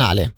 Ale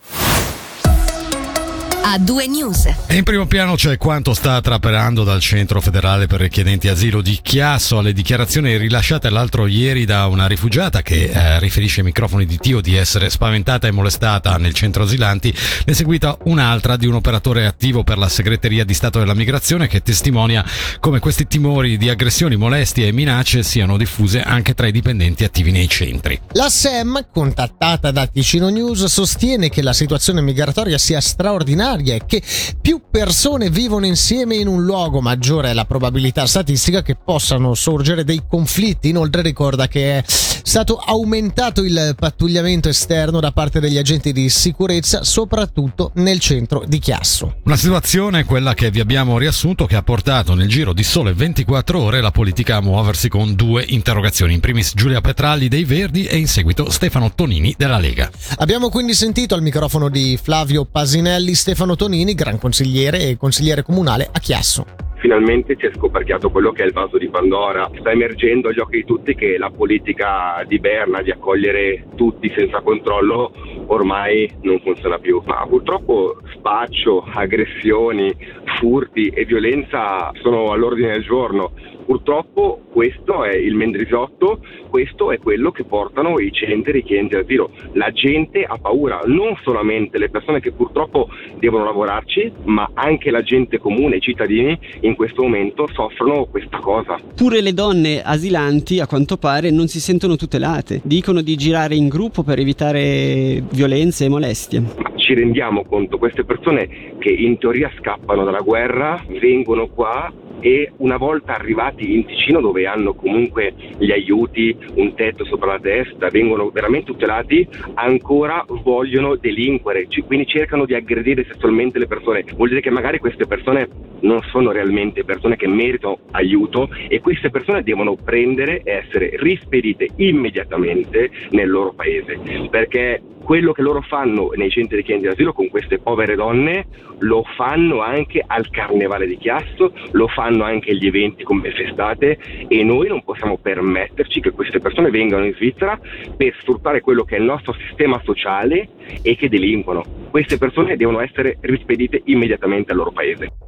a due news. E in primo piano c'è quanto sta trapelando dal Centro federale per richiedenti asilo di Chiasso alle dichiarazioni rilasciate l'altro ieri da una rifugiata che eh, riferisce ai microfoni di Tio di essere spaventata e molestata nel centro asilanti. Ne è seguita un'altra di un operatore attivo per la segreteria di Stato della Migrazione che testimonia come questi timori di aggressioni, molestie e minacce siano diffuse anche tra i dipendenti attivi nei centri. La SEM, contattata da Ticino News, sostiene che la situazione migratoria sia straordinaria straordinaria e che più persone vivono insieme in un luogo, maggiore è la probabilità statistica che possano sorgere dei conflitti. Inoltre ricorda che è stato aumentato il pattugliamento esterno da parte degli agenti di sicurezza, soprattutto nel centro di Chiasso. Una situazione, quella che vi abbiamo riassunto, che ha portato nel giro di sole 24 ore la politica a muoversi con due interrogazioni. In primis Giulia Petralli dei Verdi e in seguito Stefano Tonini della Lega. Abbiamo quindi sentito al microfono di Flavio Pasinelli Stefano Tonini, gran consigliere e consigliere comunale a Chiasso finalmente si è scoperchiato quello che è il vaso di Pandora. Sta emergendo agli occhi di tutti che la politica di Berna di accogliere tutti senza controllo ormai non funziona più. Ma purtroppo spaccio, aggressioni, furti e violenza sono all'ordine del giorno. Purtroppo questo è il Mendrisotto, questo è quello che portano i centri richiedenti asilo. La gente ha paura, non solamente le persone che purtroppo devono lavorarci, ma anche la gente comune, i cittadini in questo momento soffrono questa cosa. Pure le donne asilanti a quanto pare non si sentono tutelate, dicono di girare in gruppo per evitare violenze e molestie. Ci rendiamo conto, queste persone che in teoria scappano dalla guerra vengono qua e una volta arrivati in Ticino dove hanno comunque gli aiuti, un tetto sopra la testa, vengono veramente tutelati, ancora vogliono delinquere, quindi cercano di aggredire sessualmente le persone. Vuol dire che magari queste persone non sono realmente persone che meritano aiuto e queste persone devono prendere e essere rispedite immediatamente nel loro paese perché quello che loro fanno nei centri di d'asilo con queste povere donne lo fanno anche al carnevale di Chiasso, lo fanno anche agli eventi come festate e noi non possiamo permetterci che queste persone vengano in Svizzera per sfruttare quello che è il nostro sistema sociale e che delinquono. Queste persone devono essere rispedite immediatamente al loro paese.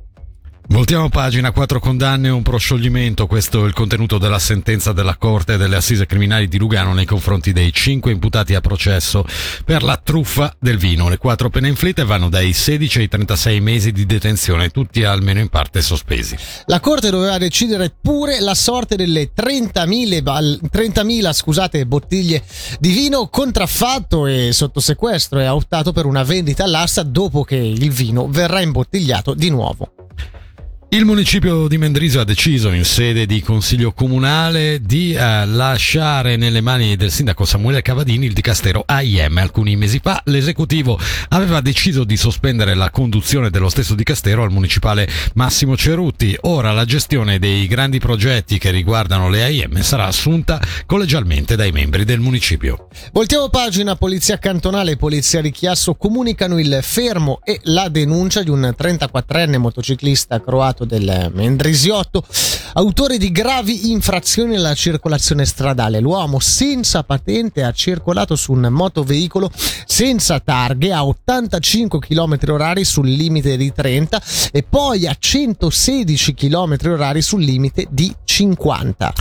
Voltiamo pagina, quattro condanne e un proscioglimento, questo è il contenuto della sentenza della Corte delle Assise Criminali di Lugano nei confronti dei cinque imputati a processo per la truffa del vino. Le quattro pene inflitte vanno dai 16 ai 36 mesi di detenzione, tutti almeno in parte sospesi. La Corte doveva decidere pure la sorte delle 30.000, 30.000 scusate, bottiglie di vino contraffatto e sotto sequestro e ha optato per una vendita all'asta dopo che il vino verrà imbottigliato di nuovo. Il municipio di Mendrisio ha deciso in sede di consiglio comunale di eh, lasciare nelle mani del sindaco Samuele Cavadini il dicastero AIM. Alcuni mesi fa l'esecutivo aveva deciso di sospendere la conduzione dello stesso dicastero al municipale Massimo Cerutti. Ora la gestione dei grandi progetti che riguardano le AIM sarà assunta collegialmente dai membri del municipio. Voltiamo pagina, Polizia Cantonale e Polizia di Chiasso comunicano il fermo e la denuncia di un 34enne motociclista croato reato del Mendrisiotto, autore di gravi infrazioni alla circolazione stradale. L'uomo senza patente ha circolato su un motoveicolo senza targhe a 85 km orari sul limite di 30 e poi a 116 km orari sul limite di 50.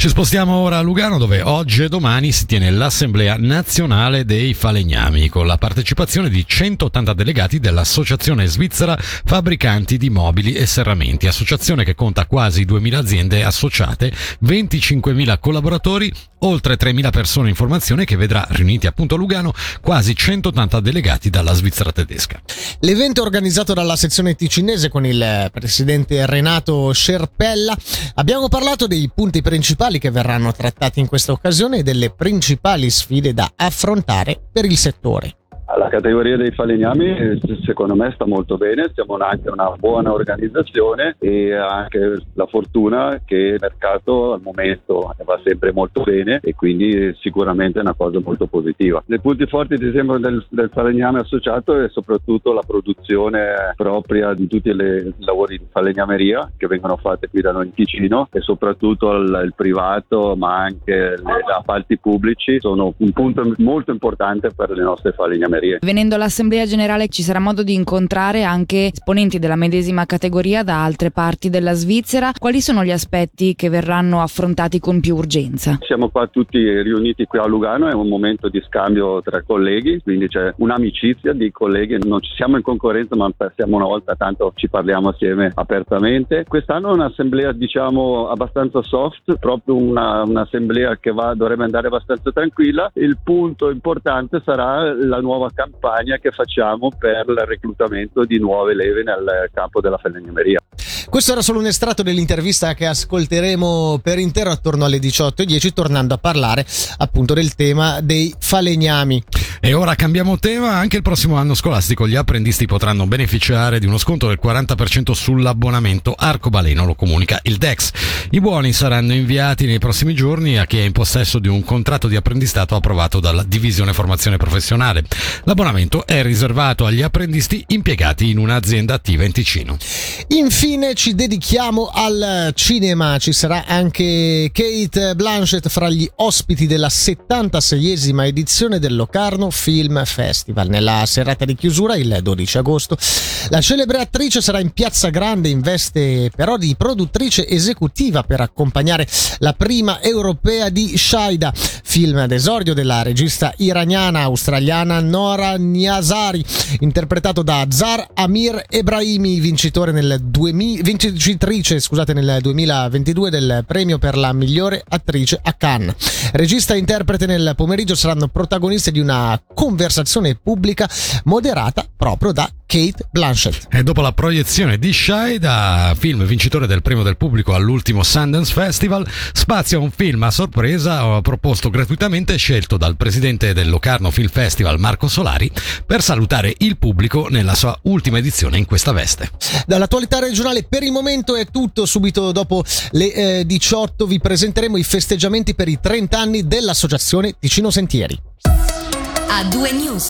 Ci spostiamo ora a Lugano dove oggi e domani si tiene l'Assemblea nazionale dei falegnami con la partecipazione di 180 delegati dell'Associazione Svizzera Fabbricanti di Mobili e Serramenti, associazione che conta quasi 2.000 aziende associate, 25.000 collaboratori, oltre 3.000 persone in formazione che vedrà riuniti appunto a Lugano quasi 180 delegati dalla Svizzera tedesca. L'evento organizzato dalla sezione ticinese con il presidente Renato Scerpella abbiamo parlato dei punti principali principali che verranno trattati in questa occasione e delle principali sfide da affrontare per il settore. La categoria dei falegnami secondo me sta molto bene, siamo anche una buona organizzazione e anche la fortuna che il mercato al momento va sempre molto bene e quindi sicuramente è una cosa molto positiva. I punti forti ad esempio del, del falegname associato è soprattutto la produzione propria di tutti i lavori di falegnameria che vengono fatti qui da noi in Ticino e soprattutto il, il privato ma anche gli appalti pubblici sono un punto molto importante per le nostre falegnamerie falegnamerie. Venendo all'Assemblea Generale ci sarà modo di incontrare anche esponenti della medesima categoria da altre parti della Svizzera. Quali sono gli aspetti che verranno affrontati con più urgenza? Siamo qua tutti riuniti qui a Lugano, è un momento di scambio tra colleghi, quindi c'è un'amicizia di colleghi, non ci siamo in concorrenza ma passiamo una volta tanto ci parliamo assieme apertamente. Quest'anno è un'assemblea diciamo abbastanza soft, proprio una, un'assemblea che va, dovrebbe andare abbastanza tranquilla. Il punto importante sarà la nuova campagna che facciamo per il reclutamento di nuove leve nel campo della falegnameria. Questo era solo un estratto dell'intervista che ascolteremo per intero attorno alle 18.10, tornando a parlare appunto del tema dei falegnami. E ora cambiamo tema, anche il prossimo anno scolastico gli apprendisti potranno beneficiare di uno sconto del 40% sull'abbonamento arcobaleno, lo comunica il DEX. I buoni saranno inviati nei prossimi giorni a chi è in possesso di un contratto di apprendistato approvato dalla Divisione Formazione Professionale. L'abbonamento è riservato agli apprendisti impiegati in un'azienda attiva in Ticino. Infine ci dedichiamo al cinema, ci sarà anche Kate Blanchett fra gli ospiti della 76esima edizione del Locarno Film Festival. Nella serata di chiusura, il 12 agosto, la celebre attrice sarà in Piazza Grande in veste però di produttrice esecutiva per accompagnare la prima europea di Shaida, film d'esordio della regista iraniana australiana Nora Niazari, interpretato da Zar Amir Ebrahimi, vincitore nel 2000, vincitrice scusate, nel 2022 del premio per la migliore attrice a Cannes. Regista e interprete nel pomeriggio saranno protagoniste di una conversazione pubblica moderata proprio da Kate Blanchett. E dopo la proiezione di Shaida, film vincitore del premio del pubblico all'ultimo Sundance Festival, spazia un film a sorpresa proposto gratuitamente e scelto dal presidente del Locarno Film Festival Marco Solari per salutare il pubblico nella sua ultima edizione in questa veste. Dall'attualità regionale per il momento è tutto, subito dopo le eh, 18 vi presenteremo i festeggiamenti per i 30 anni dell'associazione Ticino Sentieri. A due news.